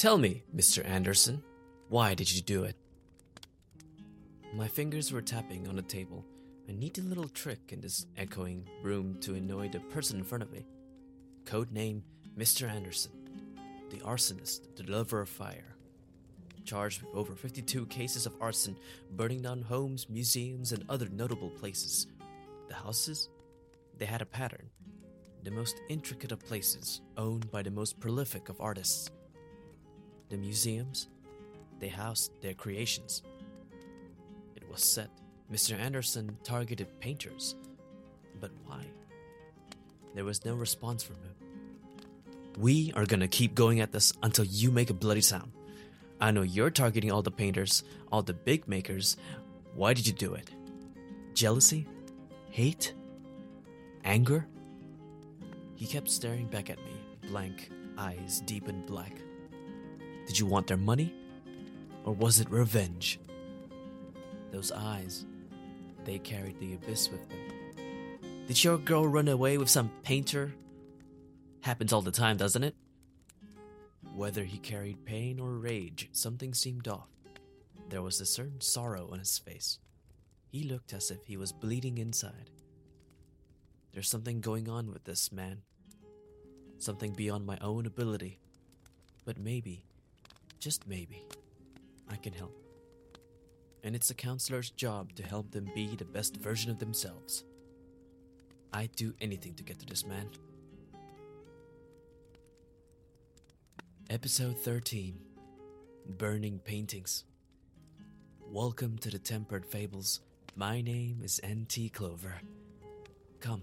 Tell me, Mr. Anderson, why did you do it? My fingers were tapping on the table, a neat little trick in this echoing room to annoy the person in front of me. Code name Mr. Anderson, the arsonist, the lover of fire. Charged with over 52 cases of arson, burning down homes, museums, and other notable places. The houses? They had a pattern. The most intricate of places, owned by the most prolific of artists. The museums? They housed their creations. It was said Mr. Anderson targeted painters. But why? There was no response from him. We are gonna keep going at this until you make a bloody sound. I know you're targeting all the painters, all the big makers. Why did you do it? Jealousy? Hate? Anger? He kept staring back at me, blank, eyes deep and black. Did you want their money? Or was it revenge? Those eyes, they carried the abyss with them. Did your girl run away with some painter? Happens all the time, doesn't it? Whether he carried pain or rage, something seemed off. There was a certain sorrow on his face. He looked as if he was bleeding inside. There's something going on with this man. Something beyond my own ability. But maybe, just maybe, I can help. And it's a counselor's job to help them be the best version of themselves. I'd do anything to get to this man. Episode 13 Burning Paintings. Welcome to the Tempered Fables. My name is N.T. Clover. Come,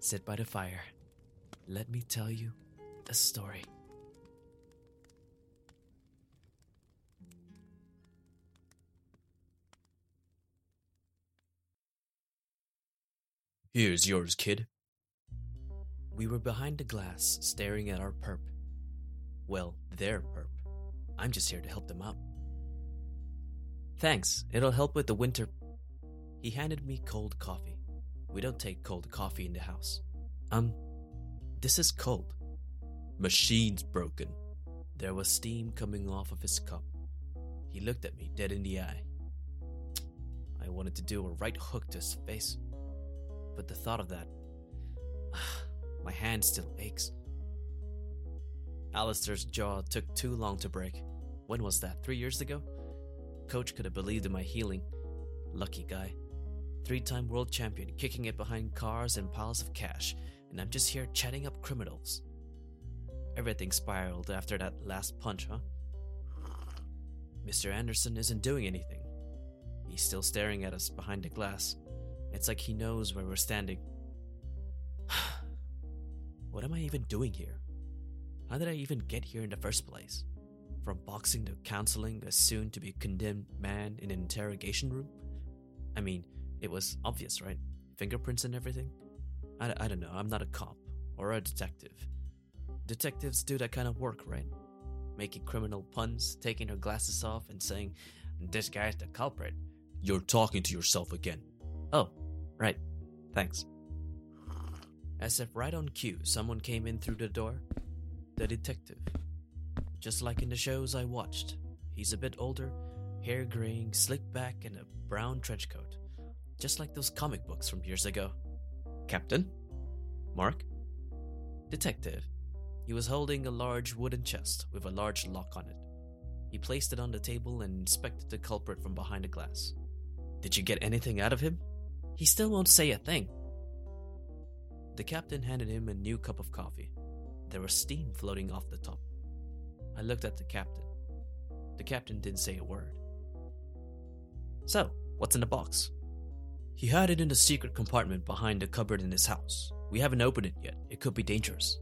sit by the fire. Let me tell you a story. Here's yours, kid. We were behind the glass, staring at our perp. Well, their perp. I'm just here to help them out. Thanks, it'll help with the winter. He handed me cold coffee. We don't take cold coffee in the house. Um, this is cold. Machine's broken. There was steam coming off of his cup. He looked at me dead in the eye. I wanted to do a right hook to his face, but the thought of that, my hand still aches. Alistair's jaw took too long to break. When was that? Three years ago? Coach could have believed in my healing. Lucky guy. Three time world champion, kicking it behind cars and piles of cash, and I'm just here chatting up criminals. Everything spiraled after that last punch, huh? Mr. Anderson isn't doing anything. He's still staring at us behind the glass. It's like he knows where we're standing. what am I even doing here? How did I even get here in the first place? From boxing to counseling a soon to be condemned man in an interrogation room? I mean, it was obvious, right? Fingerprints and everything? I, I don't know, I'm not a cop or a detective. Detectives do that kind of work, right? Making criminal puns, taking her glasses off, and saying, This guy's the culprit. You're talking to yourself again. Oh, right. Thanks. As if right on cue, someone came in through the door. The detective. Just like in the shows I watched. He's a bit older, hair graying, slicked back, and a brown trench coat. Just like those comic books from years ago. Captain? Mark? Detective. He was holding a large wooden chest with a large lock on it. He placed it on the table and inspected the culprit from behind the glass. Did you get anything out of him? He still won't say a thing. The captain handed him a new cup of coffee. There was steam floating off the top. I looked at the captain. The captain didn't say a word. So, what's in the box? He had it in the secret compartment behind the cupboard in his house. We haven't opened it yet. It could be dangerous.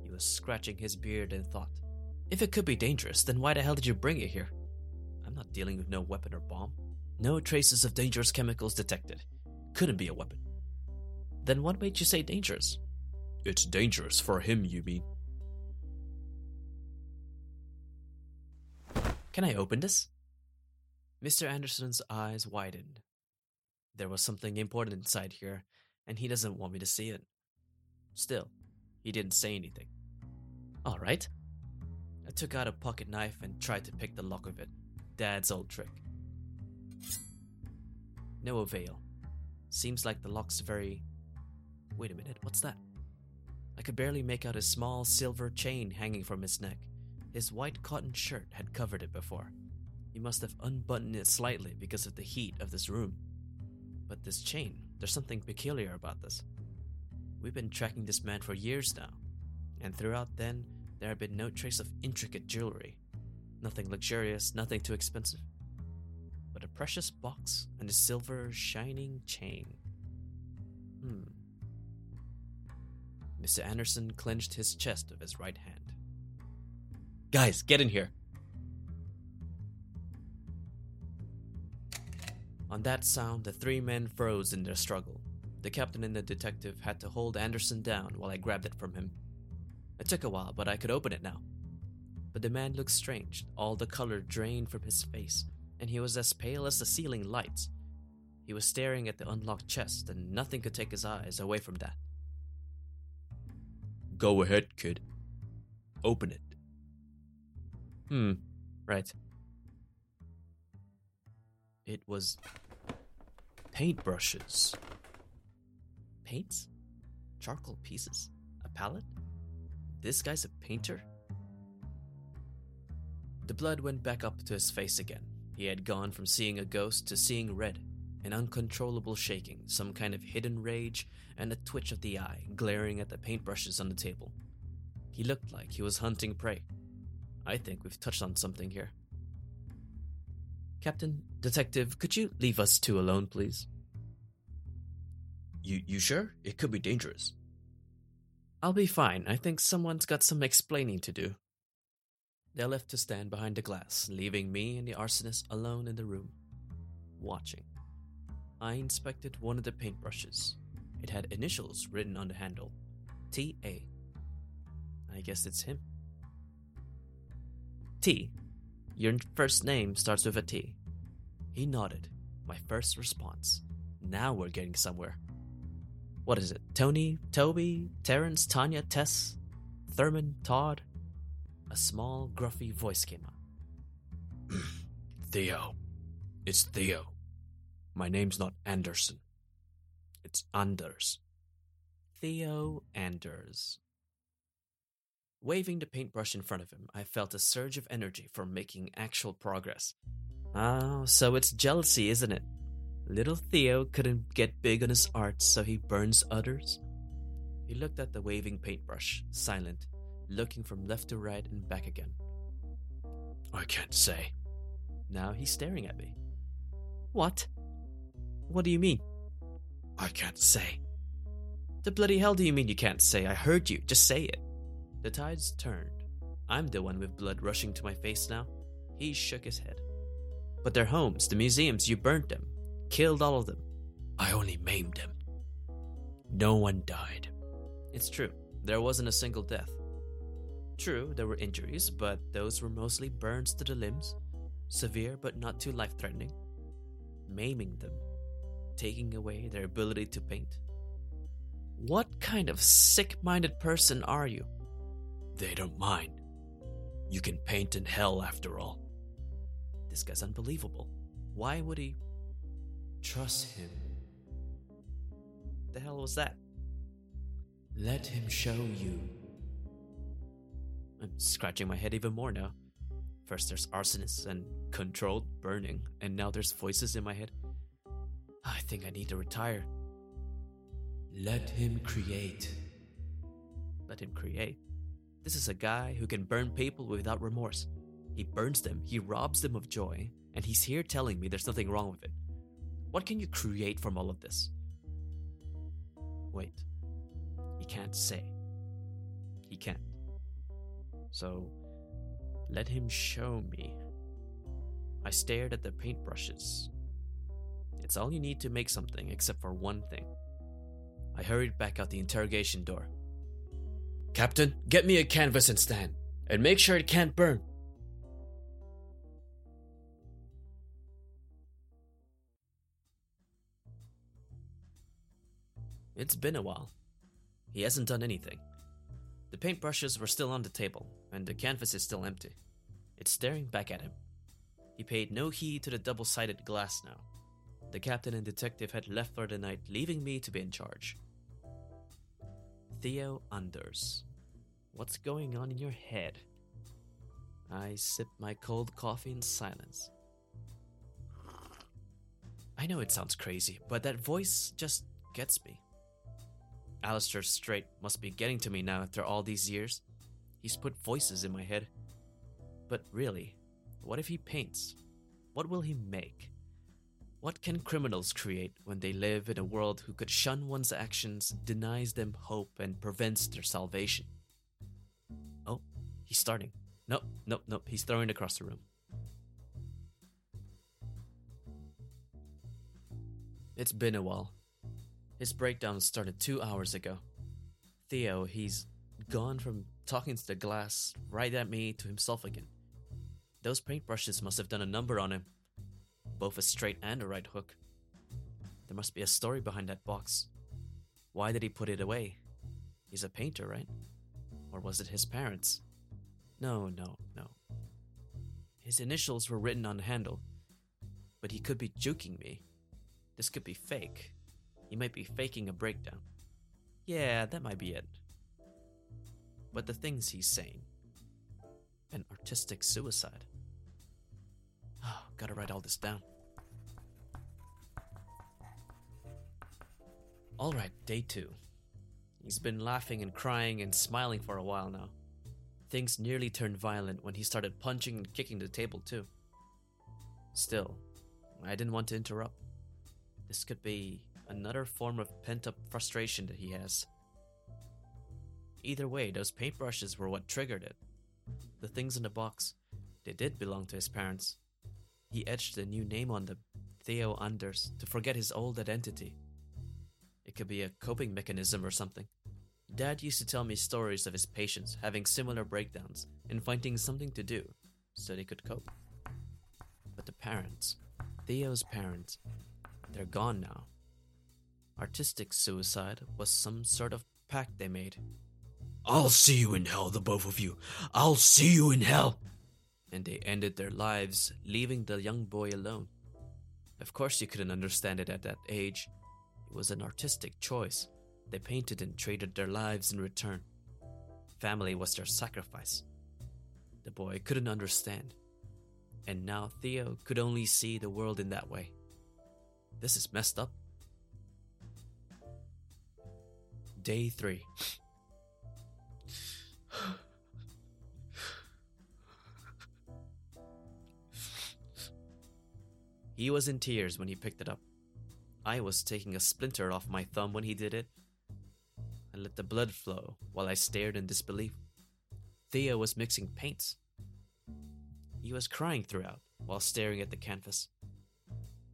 He was scratching his beard and thought, If it could be dangerous, then why the hell did you bring it here? I'm not dealing with no weapon or bomb. No traces of dangerous chemicals detected. Couldn't be a weapon. Then what made you say dangerous? It's dangerous for him, you mean? Can I open this? Mr. Anderson's eyes widened. There was something important inside here, and he doesn't want me to see it. Still, he didn't say anything. All right. I took out a pocket knife and tried to pick the lock of it. Dad's old trick. No avail. Seems like the lock's very. Wait a minute, what's that? I could barely make out a small silver chain hanging from his neck. His white cotton shirt had covered it before. He must have unbuttoned it slightly because of the heat of this room. But this chain, there's something peculiar about this. We've been tracking this man for years now, and throughout then, there had been no trace of intricate jewelry. Nothing luxurious, nothing too expensive. Precious box and a silver shining chain. Hmm. Mr. Anderson clenched his chest with his right hand. Guys, get in here. On that sound, the three men froze in their struggle. The captain and the detective had to hold Anderson down while I grabbed it from him. It took a while, but I could open it now. But the man looked strange. All the color drained from his face, and he was as pale as the ceiling lights. He was staring at the unlocked chest, and nothing could take his eyes away from that. Go ahead, kid. Open it. Hmm, right. It was paintbrushes. Paints? Charcoal pieces? A palette? This guy's a painter? The blood went back up to his face again. He had gone from seeing a ghost to seeing red, an uncontrollable shaking, some kind of hidden rage, and a twitch of the eye glaring at the paintbrushes on the table. He looked like he was hunting prey. I think we've touched on something here. Captain, Detective, could you leave us two alone, please? You you sure? It could be dangerous. I'll be fine. I think someone's got some explaining to do. They left to stand behind the glass, leaving me and the arsonist alone in the room, watching. I inspected one of the paintbrushes. It had initials written on the handle T A. I guess it's him. T. Your first name starts with a T. He nodded. My first response. Now we're getting somewhere. What is it? Tony, Toby, Terrence, Tanya, Tess, Thurman, Todd? A small, gruffy voice came up. Theo. It's Theo. My name's not Anderson. It's Anders. Theo Anders. Waving the paintbrush in front of him, I felt a surge of energy from making actual progress. Ah, so it's jealousy, isn't it? Little Theo couldn't get big on his art, so he burns others? He looked at the waving paintbrush, silent, looking from left to right and back again. I can't say. Now he's staring at me. What? What do you mean? I can't say. The bloody hell do you mean you can't say? I heard you. Just say it. The tides turned. I'm the one with blood rushing to my face now. He shook his head. But their homes, the museums, you burnt them. Killed all of them. I only maimed them. No one died. It's true, there wasn't a single death. True, there were injuries, but those were mostly burns to the limbs, severe but not too life threatening. Maiming them, taking away their ability to paint. What kind of sick minded person are you? They don't mind. You can paint in hell after all. This guy's unbelievable. Why would he trust him? The hell was that? Let him show you. I'm scratching my head even more now. First there's arsonists and controlled burning, and now there's voices in my head. I think I need to retire. Let him create. Let him create? This is a guy who can burn people without remorse. He burns them, he robs them of joy, and he's here telling me there's nothing wrong with it. What can you create from all of this? Wait. He can't say. He can't. So, let him show me. I stared at the paintbrushes. It's all you need to make something, except for one thing. I hurried back out the interrogation door. Captain, get me a canvas and stand, and make sure it can't burn. It's been a while. He hasn't done anything. The paintbrushes were still on the table, and the canvas is still empty. It's staring back at him. He paid no heed to the double sided glass now. The captain and detective had left for the night, leaving me to be in charge. Theo Anders. What's going on in your head? I sip my cold coffee in silence. I know it sounds crazy, but that voice just gets me. Alistair Straight must be getting to me now after all these years. He's put voices in my head. But really, what if he paints? What will he make? What can criminals create when they live in a world who could shun one's actions, denies them hope, and prevents their salvation? Oh, he's starting. Nope, nope, nope. He's throwing across the room. It's been a while. His breakdown started two hours ago. Theo, he's gone from talking to the glass right at me to himself again. Those paintbrushes must have done a number on him, both a straight and a right hook. There must be a story behind that box. Why did he put it away? He's a painter, right? Or was it his parents? No, no, no. His initials were written on the handle, but he could be juking me. This could be fake. He might be faking a breakdown. Yeah, that might be it. But the things he's saying an artistic suicide. Oh, gotta write all this down. Alright, day two. He's been laughing and crying and smiling for a while now. Things nearly turned violent when he started punching and kicking the table, too. Still, I didn't want to interrupt. This could be another form of pent up frustration that he has. Either way, those paintbrushes were what triggered it. The things in the box, they did belong to his parents. He etched a new name on them, Theo Anders, to forget his old identity. It could be a coping mechanism or something. Dad used to tell me stories of his patients having similar breakdowns and finding something to do so they could cope. But the parents, Theo's parents, they're gone now. Artistic suicide was some sort of pact they made. I'll see you in hell, the both of you. I'll see you in hell. And they ended their lives, leaving the young boy alone. Of course, you couldn't understand it at that age. It was an artistic choice. They painted and traded their lives in return. Family was their sacrifice. The boy couldn't understand. And now Theo could only see the world in that way. This is messed up. Day 3. he was in tears when he picked it up. I was taking a splinter off my thumb when he did it. I let the blood flow while I stared in disbelief. Theo was mixing paints. He was crying throughout while staring at the canvas.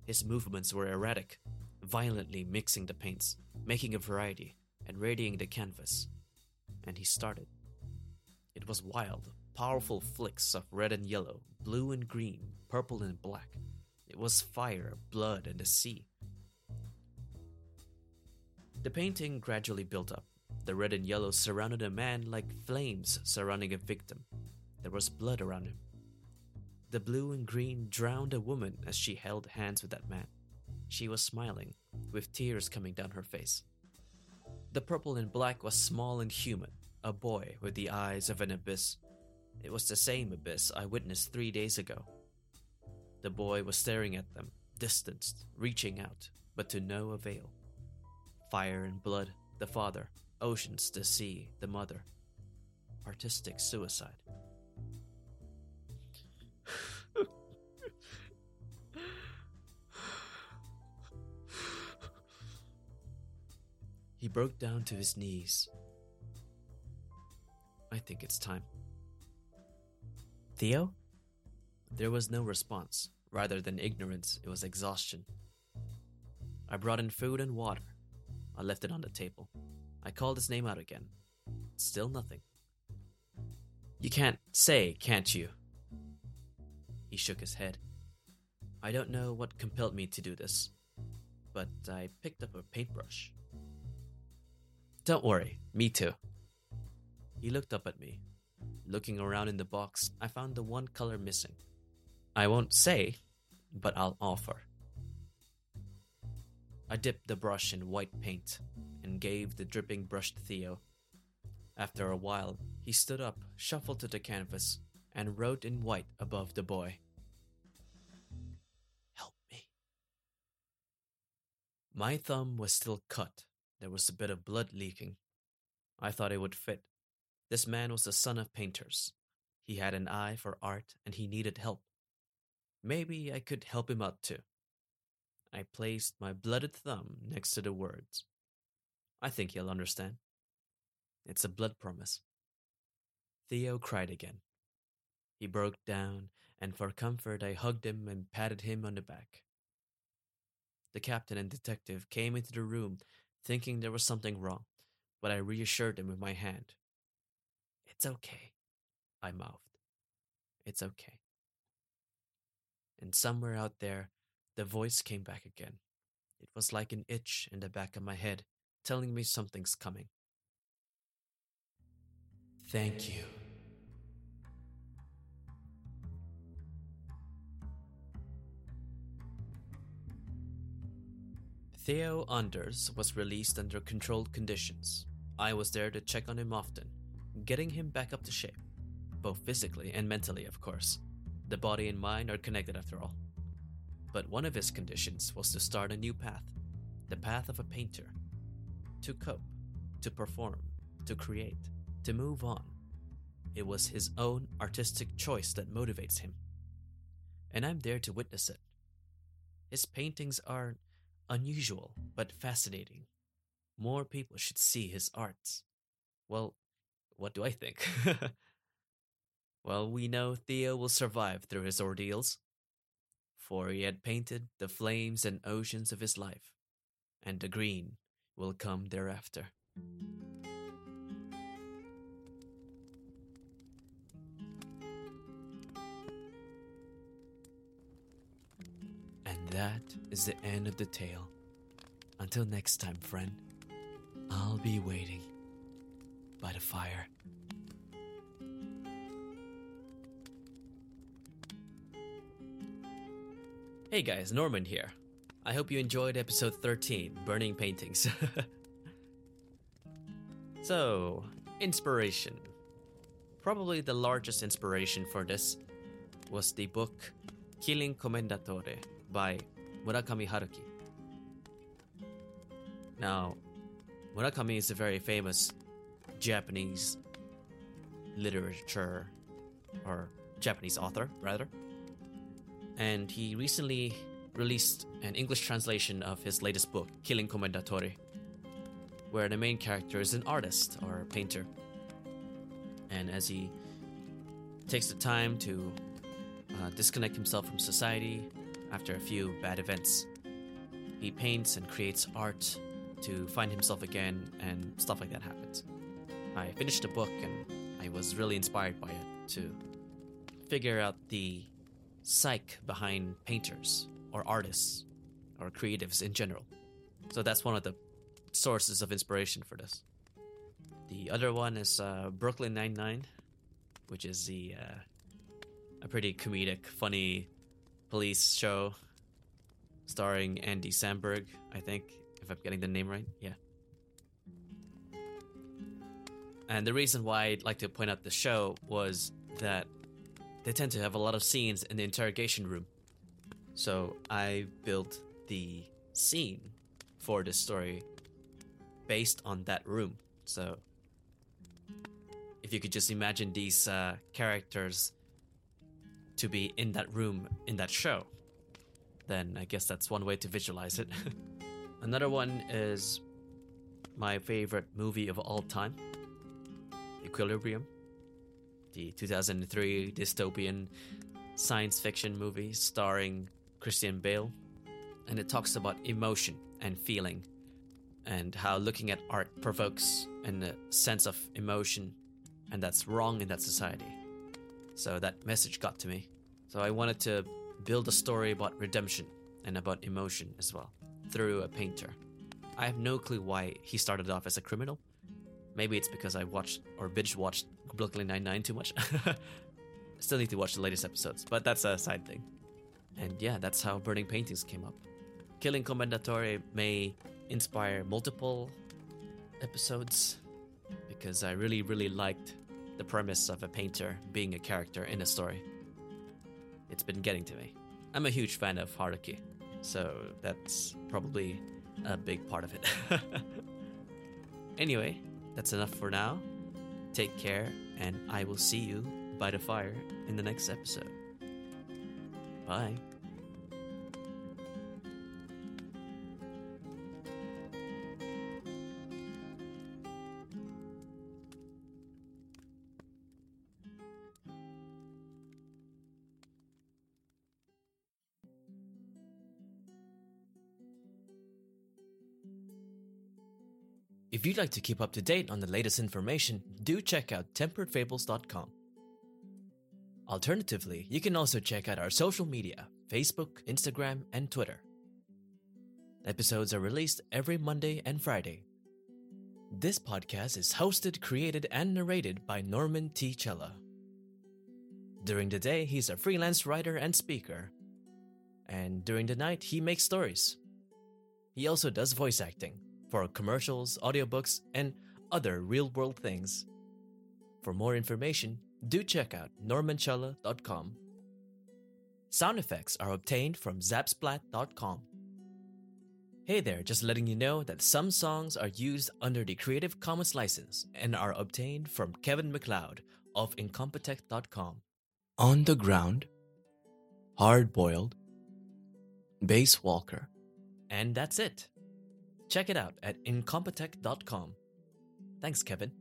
His movements were erratic, violently mixing the paints, making a variety, and readying the canvas. And he started. It was wild, powerful flicks of red and yellow, blue and green, purple and black. It was fire, blood, and the sea. The painting gradually built up. The red and yellow surrounded a man like flames surrounding a victim. There was blood around him. The blue and green drowned a woman as she held hands with that man. She was smiling, with tears coming down her face. The purple and black was small and human, a boy with the eyes of an abyss. It was the same abyss I witnessed three days ago. The boy was staring at them, distanced, reaching out, but to no avail. Fire and blood, the father, oceans, the sea, the mother. Artistic suicide. He broke down to his knees. I think it's time. Theo? There was no response. Rather than ignorance, it was exhaustion. I brought in food and water. I left it on the table. I called his name out again. Still nothing. You can't say, can't you? He shook his head. I don't know what compelled me to do this, but I picked up a paintbrush. Don't worry, me too. He looked up at me. Looking around in the box, I found the one color missing. I won't say, but I'll offer. I dipped the brush in white paint and gave the dripping brush to Theo. After a while, he stood up, shuffled to the canvas, and wrote in white above the boy Help me. My thumb was still cut. There was a bit of blood leaking. I thought it would fit. This man was the son of painters. He had an eye for art and he needed help. Maybe I could help him out too. I placed my blooded thumb next to the words. I think he'll understand. It's a blood promise. Theo cried again. He broke down, and for comfort, I hugged him and patted him on the back. The captain and detective came into the room thinking there was something wrong, but I reassured them with my hand. It's okay, I mouthed. It's okay. And somewhere out there, the voice came back again. It was like an itch in the back of my head, telling me something's coming. Thank you. Theo Anders was released under controlled conditions. I was there to check on him often, getting him back up to shape, both physically and mentally, of course. The body and mind are connected after all. But one of his conditions was to start a new path the path of a painter. To cope, to perform, to create, to move on. It was his own artistic choice that motivates him. And I'm there to witness it. His paintings are unusual but fascinating. More people should see his arts. Well, what do I think? well, we know Theo will survive through his ordeals, for he had painted the flames and oceans of his life, and the green will come thereafter. That is the end of the tale. Until next time, friend, I'll be waiting by the fire. Hey guys, Norman here. I hope you enjoyed episode 13 Burning Paintings. so, inspiration. Probably the largest inspiration for this was the book Killing Commendatore by Murakami Haruki. Now, Murakami is a very famous Japanese literature or Japanese author, rather. And he recently released an English translation of his latest book, Killing Commendatore, where the main character is an artist or painter. And as he takes the time to uh, disconnect himself from society after a few bad events, he paints and creates art to find himself again, and stuff like that happens. I finished the book and I was really inspired by it to figure out the psyche behind painters or artists or creatives in general. So that's one of the sources of inspiration for this. The other one is uh, Brooklyn Nine Nine, which is the uh, a pretty comedic, funny police show starring Andy Samberg, I think, if I'm getting the name right. Yeah. And the reason why I'd like to point out the show was that they tend to have a lot of scenes in the interrogation room. So I built the scene for this story based on that room. So if you could just imagine these uh, characters to be in that room in that show, then I guess that's one way to visualize it. Another one is my favorite movie of all time Equilibrium, the 2003 dystopian science fiction movie starring Christian Bale. And it talks about emotion and feeling and how looking at art provokes a sense of emotion and that's wrong in that society. So that message got to me. So I wanted to build a story about redemption and about emotion as well through a painter. I have no clue why he started off as a criminal Maybe it's because I watched or binge watched Brooklyn Nine Nine too much. Still need to watch the latest episodes, but that's a side thing. And yeah, that's how Burning Paintings came up. Killing Commendatore may inspire multiple episodes because I really, really liked the premise of a painter being a character in a story. It's been getting to me. I'm a huge fan of Haruki, so that's probably a big part of it. anyway, that's enough for now. Take care, and I will see you by the fire in the next episode. Bye. If you'd like to keep up to date on the latest information, do check out temperedfables.com. Alternatively, you can also check out our social media Facebook, Instagram, and Twitter. Episodes are released every Monday and Friday. This podcast is hosted, created, and narrated by Norman T. Chella. During the day, he's a freelance writer and speaker. And during the night, he makes stories. He also does voice acting for commercials, audiobooks, and other real world things. For more information, do check out normanchella.com. Sound effects are obtained from zapsplat.com. Hey there, just letting you know that some songs are used under the Creative Commons license and are obtained from Kevin MacLeod of Incompetech.com. On the Ground, Hard Boiled, Bass Walker, and that's it. Check it out at Incompetech.com. Thanks, Kevin.